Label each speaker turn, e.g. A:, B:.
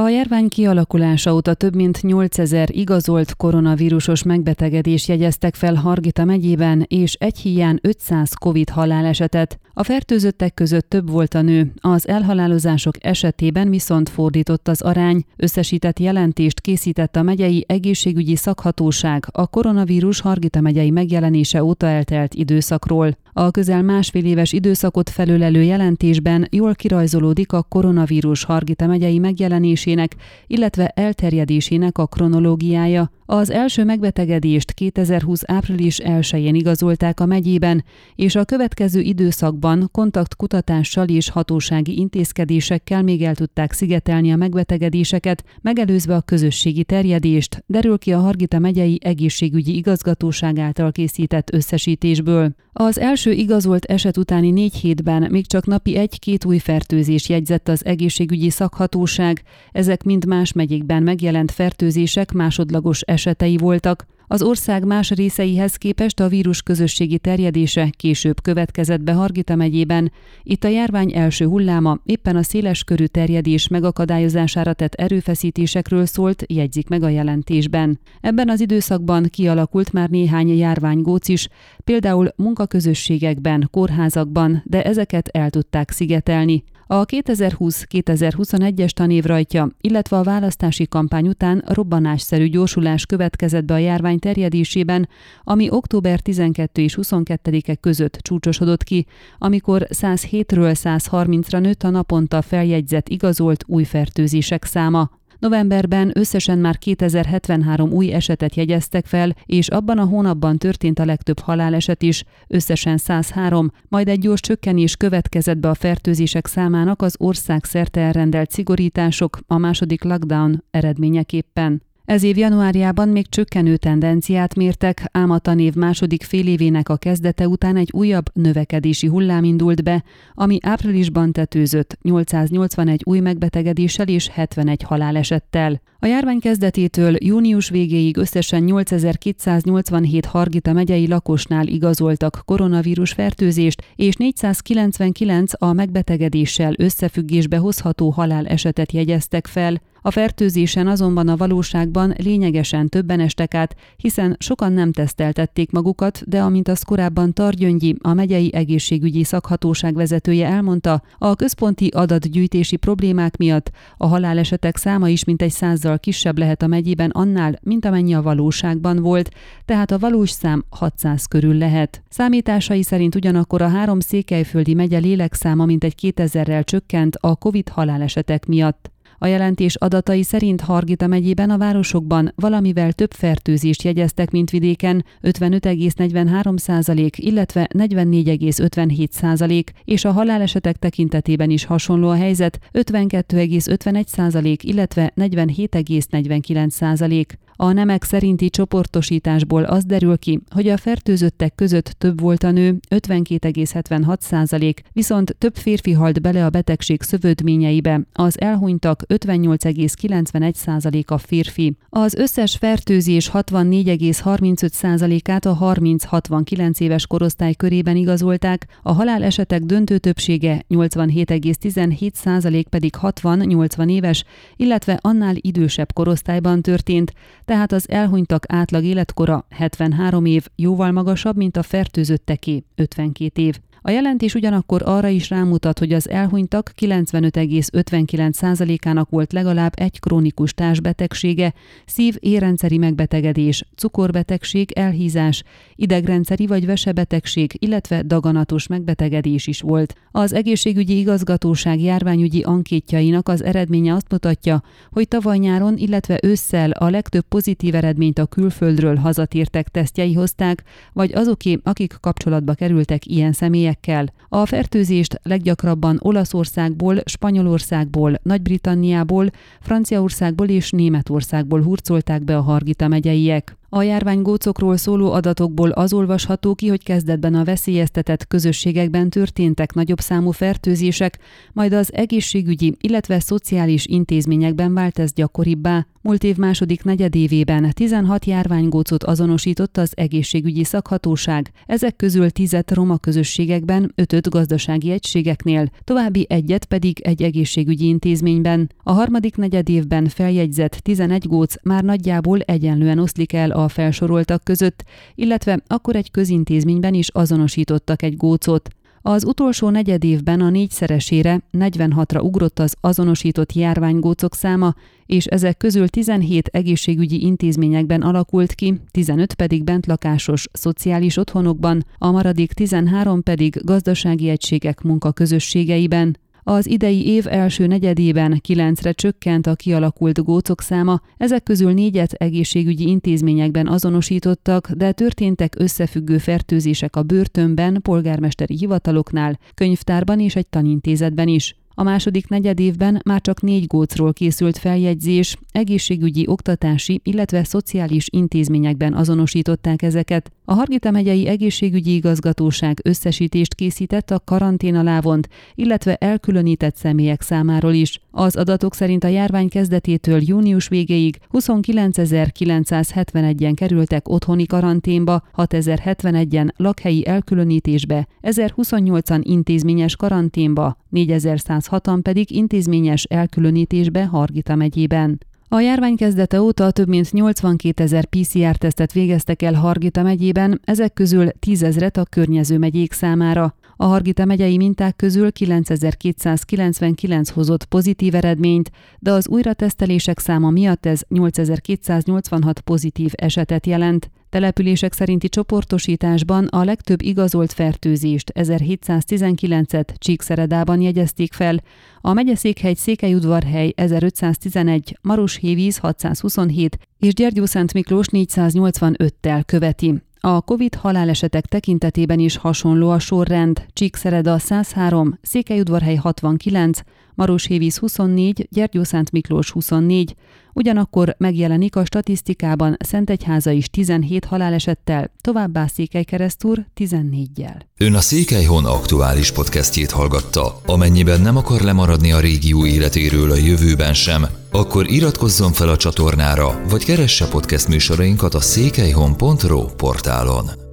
A: A járvány kialakulása óta több mint 8000 igazolt koronavírusos megbetegedés jegyeztek fel Hargita megyében, és egy híján 500 COVID halálesetet. A fertőzöttek között több volt a nő, az elhalálozások esetében viszont fordított az arány. Összesített jelentést készített a megyei egészségügyi szakhatóság a koronavírus Hargita megyei megjelenése óta eltelt időszakról. A közel másfél éves időszakot felülelő jelentésben jól kirajzolódik a koronavírus Hargita megyei megjelenésének, illetve elterjedésének a kronológiája. Az első megbetegedést 2020. április 1-én igazolták a megyében, és a következő időszakban kontaktkutatással és hatósági intézkedésekkel még el tudták szigetelni a megbetegedéseket, megelőzve a közösségi terjedést, derül ki a Hargita megyei egészségügyi igazgatóság által készített összesítésből. Az első igazolt eset utáni négy hétben még csak napi egy-két új fertőzés jegyzett az egészségügyi szakhatóság, ezek mind más megyékben megjelent fertőzések másodlagos esetei voltak. Az ország más részeihez képest a vírus közösségi terjedése később következett be Hargita megyében. Itt a járvány első hulláma éppen a széles körű terjedés megakadályozására tett erőfeszítésekről szólt, jegyzik meg a jelentésben. Ebben az időszakban kialakult már néhány járványgóc is, például munkaközösségekben, kórházakban, de ezeket el tudták szigetelni. A 2020-2021-es tanévrajtja, illetve a választási kampány után robbanásszerű gyorsulás következett be a járvány terjedésében, ami október 12 és 22-e között csúcsosodott ki, amikor 107-ről 130-ra nőtt a naponta feljegyzett igazolt új fertőzések száma. Novemberben összesen már 2073 új esetet jegyeztek fel, és abban a hónapban történt a legtöbb haláleset is, összesen 103, majd egy gyors csökkenés következett be a fertőzések számának az ország szerte elrendelt szigorítások a második lockdown eredményeképpen. Ez év januárjában még csökkenő tendenciát mértek, ám a tanév második félévének a kezdete után egy újabb növekedési hullám indult be, ami áprilisban tetőzött 881 új megbetegedéssel és 71 halálesettel. A járvány kezdetétől június végéig összesen 8287 Hargita megyei lakosnál igazoltak koronavírus fertőzést, és 499 a megbetegedéssel összefüggésbe hozható halálesetet jegyeztek fel. A fertőzésen azonban a valóságban lényegesen többen estek át, hiszen sokan nem teszteltették magukat, de amint azt korábban Targyöngyi, a megyei egészségügyi szakhatóság vezetője elmondta, a központi adatgyűjtési problémák miatt a halálesetek száma is mintegy százzal kisebb lehet a megyében annál, mint amennyi a valóságban volt, tehát a valós szám 600 körül lehet. Számításai szerint ugyanakkor a három székelyföldi megye lélekszáma mintegy 2000-rel csökkent a COVID halálesetek miatt. A jelentés adatai szerint Hargita megyében a városokban valamivel több fertőzést jegyeztek, mint vidéken, 55,43 százalék, illetve 44,57 százalék, és a halálesetek tekintetében is hasonló a helyzet, 52,51 százalék, illetve 47,49 százalék. A nemek szerinti csoportosításból az derül ki, hogy a fertőzöttek között több volt a nő, 52,76 százalék, viszont több férfi halt bele a betegség szövődményeibe, az elhunytak 58,91 százalék a férfi. Az összes fertőzés 64,35 százalékát a 30-69 éves korosztály körében igazolták, a halálesetek döntő többsége 87,17 százalék pedig 60-80 éves, illetve annál idősebb korosztályban történt, tehát az elhunytak átlag életkora 73 év, jóval magasabb, mint a fertőzötteké 52 év. A jelentés ugyanakkor arra is rámutat, hogy az elhunytak 95,59%-ának volt legalább egy krónikus társbetegsége, szív-érrendszeri megbetegedés, cukorbetegség, elhízás, idegrendszeri vagy vesebetegség, illetve daganatos megbetegedés is volt. Az egészségügyi igazgatóság járványügyi ankétjainak az eredménye azt mutatja, hogy tavaly nyáron, illetve ősszel a legtöbb pozitív eredményt a külföldről hazatértek tesztjei hozták, vagy azoké, akik kapcsolatba kerültek ilyen személyek betegségekkel. A fertőzést leggyakrabban Olaszországból, Spanyolországból, Nagy-Britanniából, Franciaországból és Németországból hurcolták be a Hargita megyeiek. A járványgócokról szóló adatokból az olvasható ki, hogy kezdetben a veszélyeztetett közösségekben történtek nagyobb számú fertőzések, majd az egészségügyi, illetve szociális intézményekben vált ez gyakoribbá. Múlt év második negyedévében 16 járványgócot azonosított az egészségügyi szakhatóság, ezek közül 10 roma közösségekben, 5 gazdasági egységeknél, további egyet pedig egy egészségügyi intézményben. A harmadik negyedévben feljegyzett 11 góc már nagyjából egyenlően oszlik el a felsoroltak között, illetve akkor egy közintézményben is azonosítottak egy gócot. Az utolsó negyedévben a négyszeresére 46-ra ugrott az azonosított járványgócok száma, és ezek közül 17 egészségügyi intézményekben alakult ki, 15 pedig bentlakásos szociális otthonokban, a maradék 13 pedig gazdasági egységek munkaközösségeiben. Az idei év első negyedében kilencre csökkent a kialakult gócok száma, ezek közül négyet egészségügyi intézményekben azonosítottak, de történtek összefüggő fertőzések a börtönben, polgármesteri hivataloknál, könyvtárban és egy tanintézetben is. A második negyedévben már csak négy gócról készült feljegyzés, egészségügyi, oktatási, illetve szociális intézményekben azonosították ezeket. A Hargita megyei egészségügyi igazgatóság összesítést készített a karantén alá vont, illetve elkülönített személyek számáról is. Az adatok szerint a járvány kezdetétől június végéig 29.971-en kerültek otthoni karanténba, 6.071-en lakhelyi elkülönítésbe, 1028-an intézményes karanténba, 4106-an pedig intézményes elkülönítésbe Hargita megyében. A járvány kezdete óta több mint 82 ezer PCR-tesztet végeztek el Hargita megyében, ezek közül 10 ezret a környező megyék számára. A Hargita megyei minták közül 9299 hozott pozitív eredményt, de az újratesztelések száma miatt ez 8286 pozitív esetet jelent. Települések szerinti csoportosításban a legtöbb igazolt fertőzést 1719-et Csíkszeredában jegyezték fel, a megyeszékhegy Székelyudvarhely 1511, Maroshévíz 627 és Gyergyószent Miklós 485-tel követi. A COVID halálesetek tekintetében is hasonló a sorrend. Csíkszereda 103, Székelyudvarhely 69, Maroshévíz 24, Gyergyószánt Miklós 24, ugyanakkor megjelenik a statisztikában Szentegyháza is 17 halálesettel, továbbá Székelykeresztúr 14-jel.
B: Ön a Székelyhon aktuális podcastjét hallgatta. Amennyiben nem akar lemaradni a régió életéről a jövőben sem, akkor iratkozzon fel a csatornára, vagy keresse podcast műsorainkat a székelyhon.pro portálon.